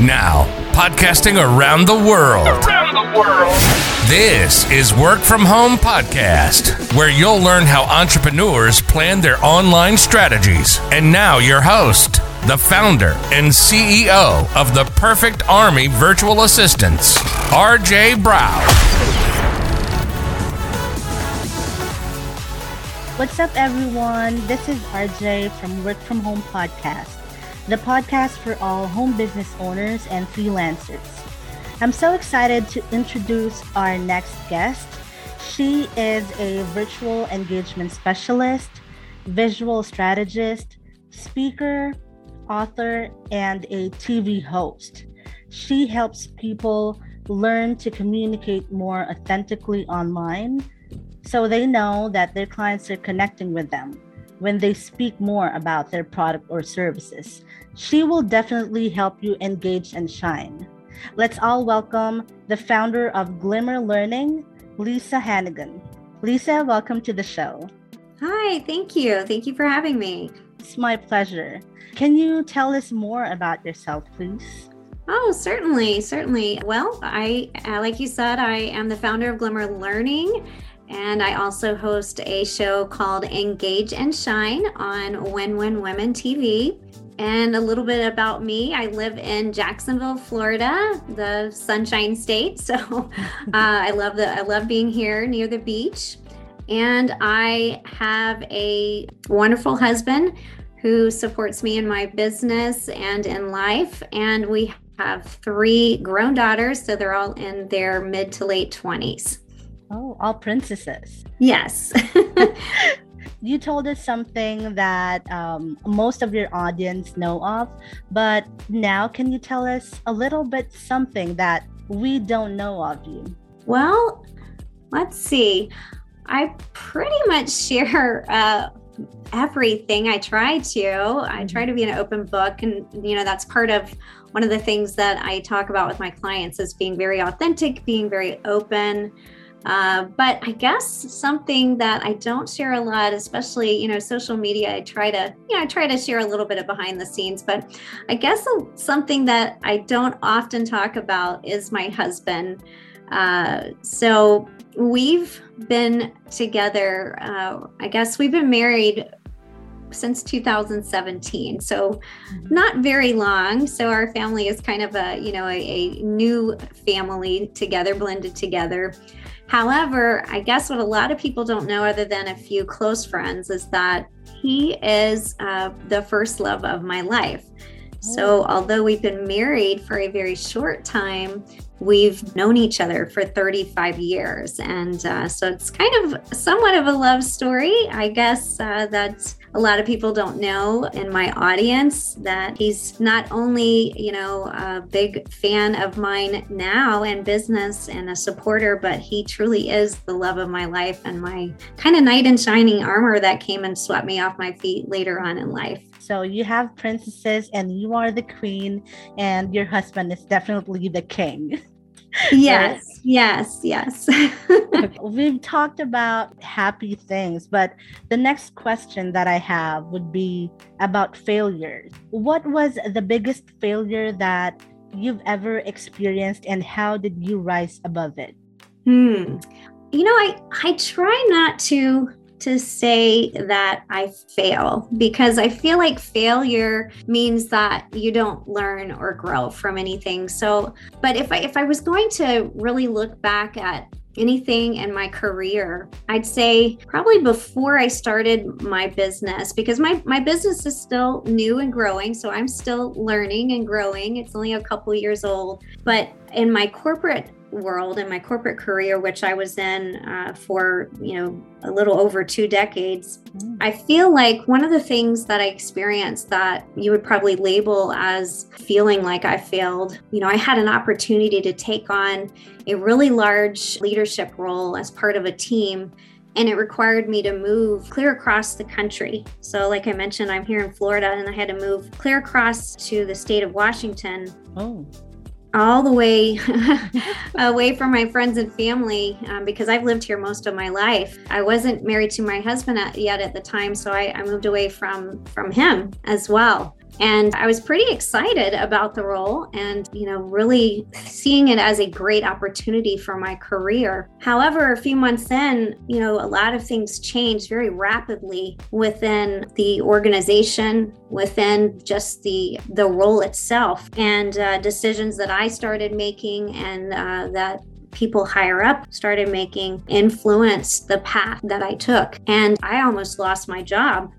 Now, podcasting around the world. Around the world. This is Work From Home Podcast, where you'll learn how entrepreneurs plan their online strategies. And now, your host, the founder and CEO of the Perfect Army Virtual Assistants, RJ Brown. What's up, everyone? This is RJ from Work From Home Podcast the podcast for all home business owners and freelancers. I'm so excited to introduce our next guest. She is a virtual engagement specialist, visual strategist, speaker, author, and a TV host. She helps people learn to communicate more authentically online so they know that their clients are connecting with them when they speak more about their product or services. She will definitely help you engage and shine. Let's all welcome the founder of Glimmer Learning, Lisa Hannigan. Lisa, welcome to the show. Hi, thank you. Thank you for having me. It's my pleasure. Can you tell us more about yourself, please? Oh, certainly, certainly. Well, I, uh, like you said, I am the founder of Glimmer Learning. And I also host a show called Engage and Shine on Win Win Women TV. And a little bit about me I live in Jacksonville, Florida, the Sunshine State. So uh, I love the I love being here near the beach. And I have a wonderful husband who supports me in my business and in life. And we have three grown daughters, so they're all in their mid to late 20s. Oh, all princesses. Yes. you told us something that um, most of your audience know of, but now can you tell us a little bit something that we don't know of you? Well, let's see. I pretty much share uh, everything I try to. I try to be an open book, and you know that's part of one of the things that I talk about with my clients is being very authentic, being very open. Uh, but I guess something that I don't share a lot, especially you know social media, I try to you know I try to share a little bit of behind the scenes. But I guess something that I don't often talk about is my husband. Uh, so we've been together. Uh, I guess we've been married since 2017 so mm-hmm. not very long so our family is kind of a you know a, a new family together blended together However, I guess what a lot of people don't know, other than a few close friends, is that he is uh, the first love of my life. So, oh. although we've been married for a very short time, we've known each other for 35 years. And uh, so it's kind of somewhat of a love story. I guess uh, that a lot of people don't know in my audience that he's not only, you know, a big fan of mine now and business and a supporter, but he truly is the love of my life and my kind of knight in shining armor that came and swept me off my feet later on in life. So you have princesses and you are the queen, and your husband is definitely the king. Yes, yes, yes. We've talked about happy things, but the next question that I have would be about failures. What was the biggest failure that you've ever experienced, and how did you rise above it? Hmm. You know, I I try not to to say that I fail because I feel like failure means that you don't learn or grow from anything. So, but if I if I was going to really look back at anything in my career i'd say probably before i started my business because my my business is still new and growing so i'm still learning and growing it's only a couple years old but in my corporate world in my corporate career, which I was in uh, for, you know, a little over two decades, mm. I feel like one of the things that I experienced that you would probably label as feeling like I failed, you know, I had an opportunity to take on a really large leadership role as part of a team. And it required me to move clear across the country. So, like I mentioned, I'm here in Florida and I had to move clear across to the state of Washington. Oh all the way away from my friends and family um, because I've lived here most of my life. I wasn't married to my husband at, yet at the time, so I, I moved away from from him as well. And I was pretty excited about the role and, you know, really seeing it as a great opportunity for my career. However, a few months in, you know, a lot of things changed very rapidly within the organization, within just the the role itself, and uh, decisions that I started making and uh, that people higher up started making influenced the path that I took. And I almost lost my job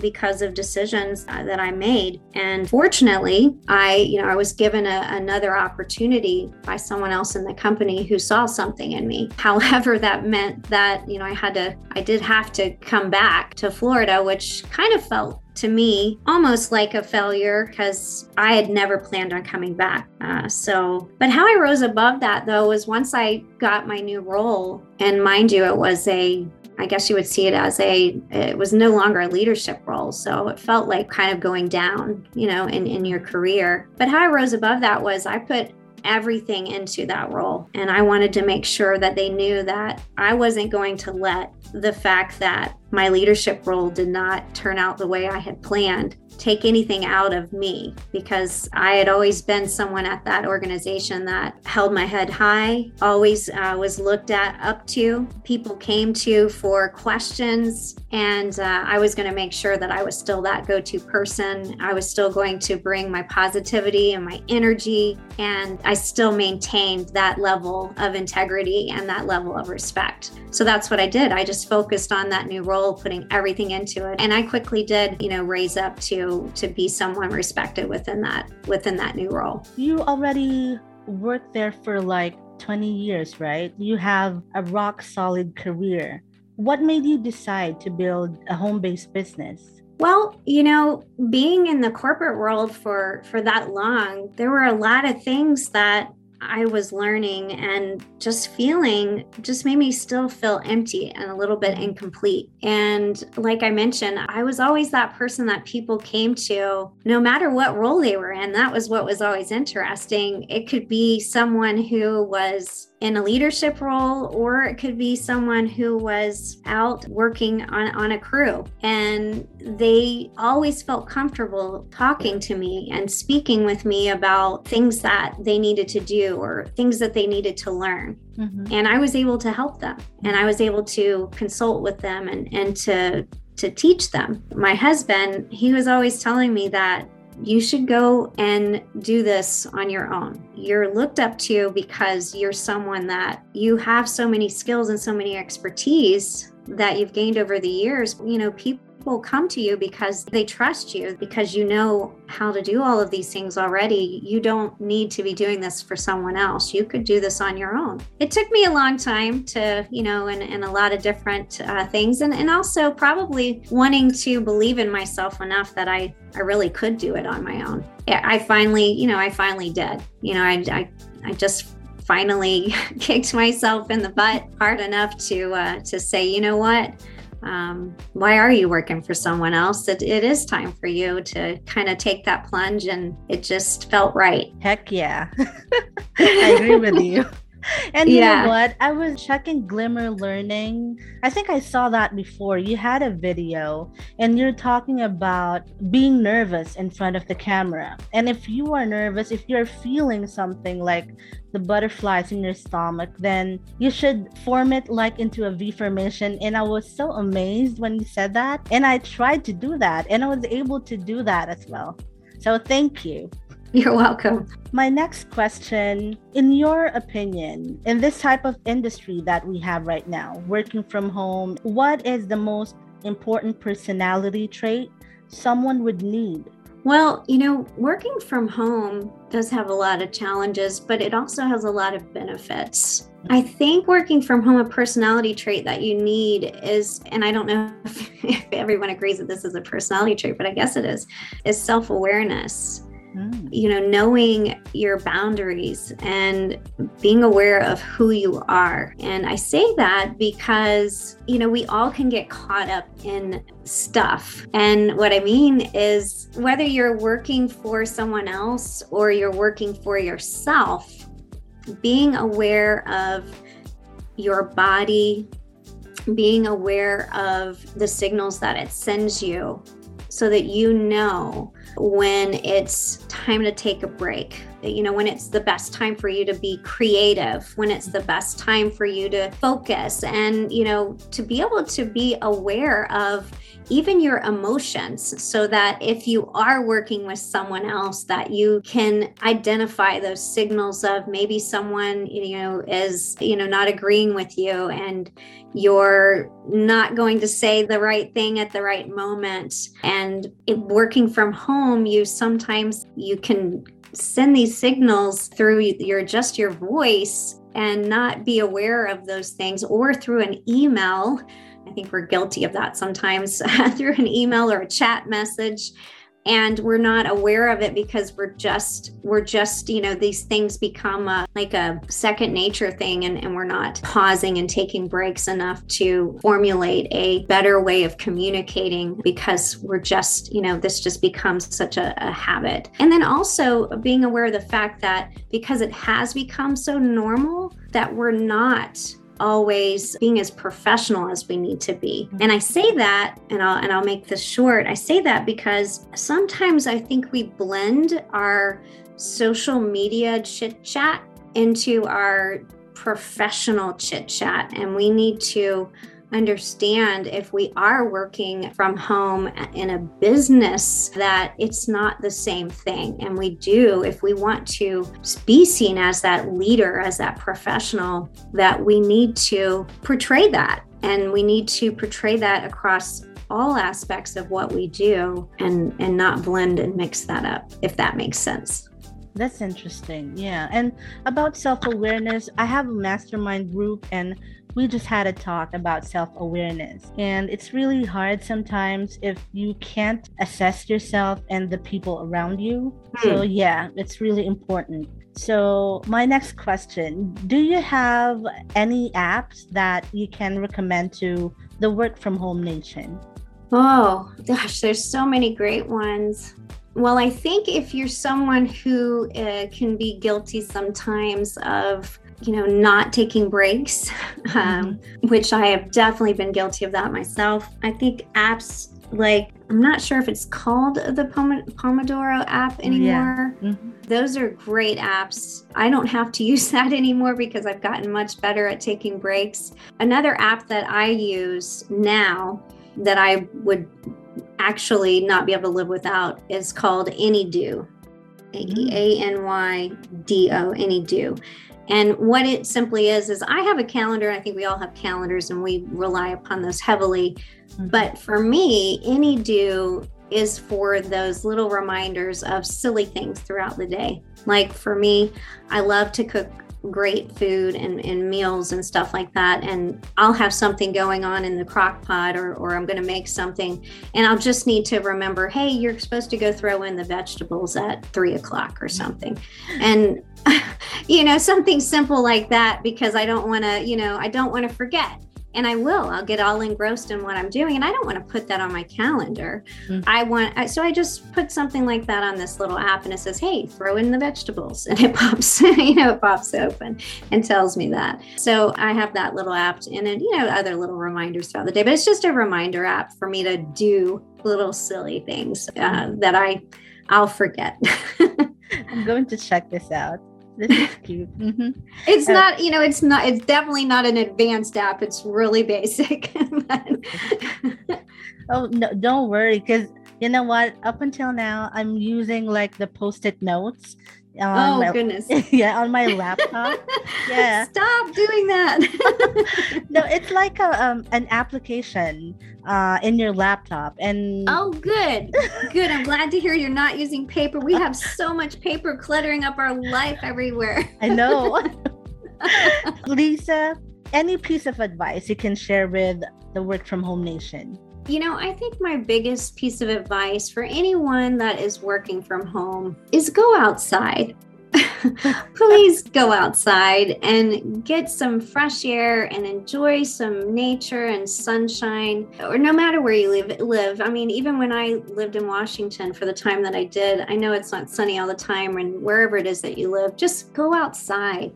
because of decisions uh, that I made. And fortunately, I, you know, I was given a, another opportunity by someone else in the company who saw something in me. However, that meant that, you know, I had to, I did have to come back to Florida, which kind of felt to me almost like a failure because I had never planned on coming back. Uh, so, but how I rose above that though was once I got my new role, and mind you, it was a I guess you would see it as a, it was no longer a leadership role. So it felt like kind of going down, you know, in, in your career. But how I rose above that was I put everything into that role. And I wanted to make sure that they knew that I wasn't going to let the fact that my leadership role did not turn out the way I had planned take anything out of me because I had always been someone at that organization that held my head high, always uh, was looked at up to. People came to for questions, and uh, I was going to make sure that I was still that go to person. I was still going to bring my positivity and my energy, and I still maintained that level of integrity and that level of respect. So that's what I did. I just focused on that new role, putting everything into it. And I quickly did, you know, raise up to to be someone respected within that within that new role. You already worked there for like 20 years, right? You have a rock solid career. What made you decide to build a home-based business? Well, you know, being in the corporate world for for that long, there were a lot of things that I was learning and just feeling just made me still feel empty and a little bit incomplete. And like I mentioned, I was always that person that people came to no matter what role they were in. That was what was always interesting. It could be someone who was in a leadership role, or it could be someone who was out working on, on a crew. And they always felt comfortable talking to me and speaking with me about things that they needed to do or things that they needed to learn. Mm-hmm. And I was able to help them and I was able to consult with them and, and to to teach them. My husband, he was always telling me that you should go and do this on your own. You're looked up to because you're someone that you have so many skills and so many expertise that you've gained over the years. You know, people people come to you because they trust you, because you know how to do all of these things already. You don't need to be doing this for someone else. You could do this on your own. It took me a long time to, you know, and, and a lot of different uh, things, and, and also probably wanting to believe in myself enough that I, I really could do it on my own. I finally, you know, I finally did. You know, I, I, I just finally kicked myself in the butt hard enough to uh, to say, you know what, um, why are you working for someone else? It, it is time for you to kind of take that plunge, and it just felt right. Heck yeah. I agree with you. And you yeah. know what? I was checking Glimmer Learning. I think I saw that before. You had a video and you're talking about being nervous in front of the camera. And if you are nervous, if you're feeling something like the butterflies in your stomach, then you should form it like into a V formation. And I was so amazed when you said that. And I tried to do that and I was able to do that as well. So thank you. You're welcome. My next question In your opinion, in this type of industry that we have right now, working from home, what is the most important personality trait someone would need? Well, you know, working from home does have a lot of challenges, but it also has a lot of benefits. I think working from home, a personality trait that you need is, and I don't know if, everyone agrees that this is a personality trait, but I guess it is, is self awareness. Mm. You know, knowing your boundaries and being aware of who you are. And I say that because, you know, we all can get caught up in stuff. And what I mean is whether you're working for someone else or you're working for yourself, being aware of your body, being aware of the signals that it sends you so that you know when it's time to take a break you know when it's the best time for you to be creative when it's the best time for you to focus and you know to be able to be aware of even your emotions so that if you are working with someone else that you can identify those signals of maybe someone you know is you know not agreeing with you and you're not going to say the right thing at the right moment. And working from home you sometimes you can send these signals through your just your voice and not be aware of those things or through an email I think we're guilty of that sometimes through an email or a chat message. And we're not aware of it because we're just we're just you know these things become a, like a second nature thing and, and we're not pausing and taking breaks enough to formulate a better way of communicating because we're just you know this just becomes such a, a habit. And then also being aware of the fact that because it has become so normal that we're not always being as professional as we need to be. Mm-hmm. And I say that and I'll and I'll make this short. I say that because sometimes I think we blend our social media chit chat into our professional chit chat and we need to understand if we are working from home in a business that it's not the same thing. And we do, if we want to be seen as that leader, as that professional, that we need to portray that. And we need to portray that across all aspects of what we do and and not blend and mix that up if that makes sense that's interesting yeah and about self-awareness i have a mastermind group and we just had a talk about self awareness. And it's really hard sometimes if you can't assess yourself and the people around you. Hmm. So, yeah, it's really important. So, my next question Do you have any apps that you can recommend to the work from home nation? Oh, gosh, there's so many great ones. Well, I think if you're someone who uh, can be guilty sometimes of you know, not taking breaks, um, mm-hmm. which I have definitely been guilty of that myself. I think apps like, I'm not sure if it's called the Pomodoro app anymore. Yeah. Mm-hmm. Those are great apps. I don't have to use that anymore because I've gotten much better at taking breaks. Another app that I use now that I would actually not be able to live without is called Anydo. A N Y D O, Anydo. And what it simply is, is I have a calendar. I think we all have calendars and we rely upon those heavily. Mm-hmm. But for me, Anydo is for those little reminders of silly things throughout the day. Like for me, I love to cook great food and, and meals and stuff like that. And I'll have something going on in the crock pot or, or I'm going to make something. And I'll just need to remember, hey, you're supposed to go throw in the vegetables at three o'clock or something. And, you know, something simple like that because I don't want to, you know, I don't want to forget and I will. I'll get all engrossed in what I'm doing, and I don't want to put that on my calendar. Mm-hmm. I want so I just put something like that on this little app, and it says, "Hey, throw in the vegetables," and it pops, you know, it pops open and tells me that. So I have that little app, and then you know other little reminders throughout the day. But it's just a reminder app for me to do little silly things uh, that I I'll forget. I'm going to check this out. This is cute. Mm-hmm. It's uh, not, you know, it's not, it's definitely not an advanced app. It's really basic. oh, no, don't worry. Because you know what? Up until now, I'm using like the post it notes oh my, goodness. yeah on my laptop. Yeah. Stop doing that. No it's like a um, an application uh, in your laptop and oh good. Good. I'm glad to hear you're not using paper. We have so much paper cluttering up our life everywhere. I know. Lisa any piece of advice you can share with the work from home nation you know, I think my biggest piece of advice for anyone that is working from home is go outside. Please go outside and get some fresh air and enjoy some nature and sunshine, or no matter where you live. Live. I mean, even when I lived in Washington for the time that I did, I know it's not sunny all the time, and wherever it is that you live, just go outside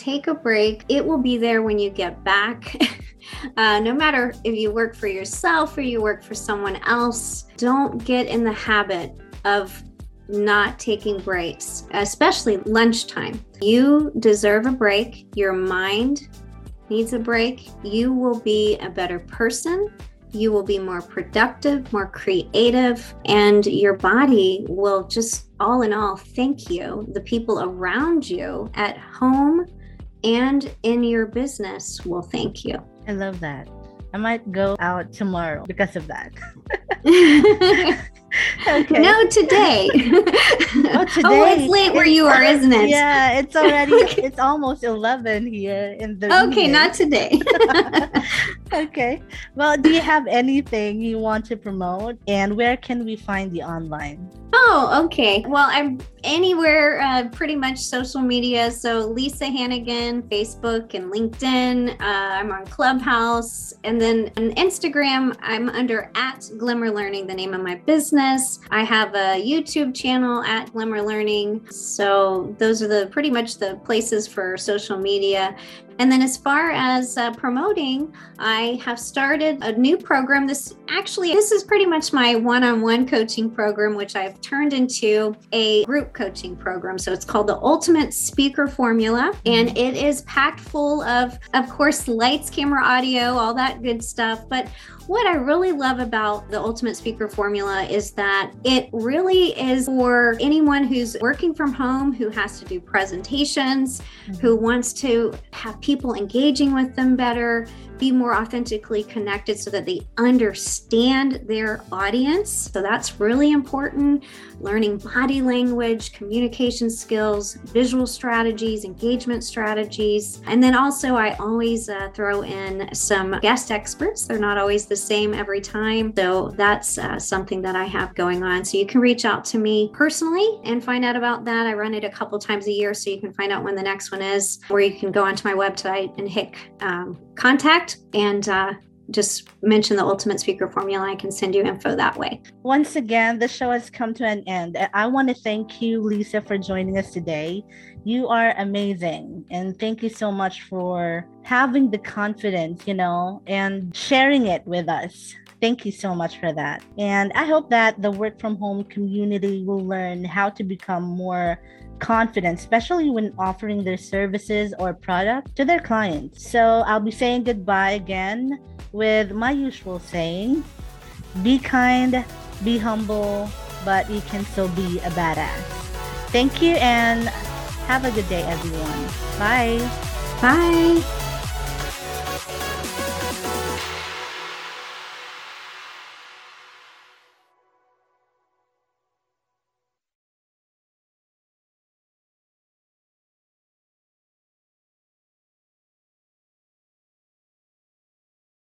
take a break. It will be there when you get back. uh, no matter if you work for yourself or you work for someone else, don't get in the habit of not taking breaks, especially lunchtime. You deserve a break. Your mind needs a break. You will be a better person. You will be more productive, more creative, and your body will just, all in all, thank you. The people around you at home and in your business will thank you. I love that. I might go out tomorrow because of that. okay. No, today. oh, today. Oh, it's late where you are, isn't it? Yeah, it's already it's almost eleven here in the. Okay, evening. not today. Okay. Well, do you have anything you want to promote, and where can we find you online? Oh, okay. Well, I'm anywhere, uh, pretty much social media. So Lisa Hannigan, Facebook and LinkedIn. Uh, I'm on Clubhouse, and then on Instagram, I'm under at Glimmer Learning, the name of my business. I have a YouTube channel at Glimmer Learning. So those are the pretty much the places for social media. And then, as far as uh, promoting, I have started a new program. This actually, this is pretty much my one on one coaching program, which I've turned into a group coaching program. So it's called the Ultimate Speaker Formula, and it is packed full of, of course, lights, camera, audio, all that good stuff. But what I really love about the Ultimate Speaker Formula is that it really is for anyone who's working from home, who has to do presentations, mm-hmm. who wants to have people engaging with them better, be more authentically connected so that they understand their audience. So that's really important. Learning body language, communication skills, visual strategies, engagement strategies. And then also, I always uh, throw in some guest experts. They're not always the same every time. So that's uh, something that I have going on. So you can reach out to me personally and find out about that. I run it a couple times a year, so you can find out when the next one is, or you can go onto my website and hit um, contact and uh, just mention the ultimate speaker formula. I can send you info that way. Once again, the show has come to an end. I want to thank you, Lisa, for joining us today. You are amazing. And thank you so much for having the confidence, you know, and sharing it with us. Thank you so much for that. And I hope that the work from home community will learn how to become more confident, especially when offering their services or product to their clients. So I'll be saying goodbye again with my usual saying be kind, be humble, but you can still be a badass. Thank you and have a good day, everyone. Bye. Bye.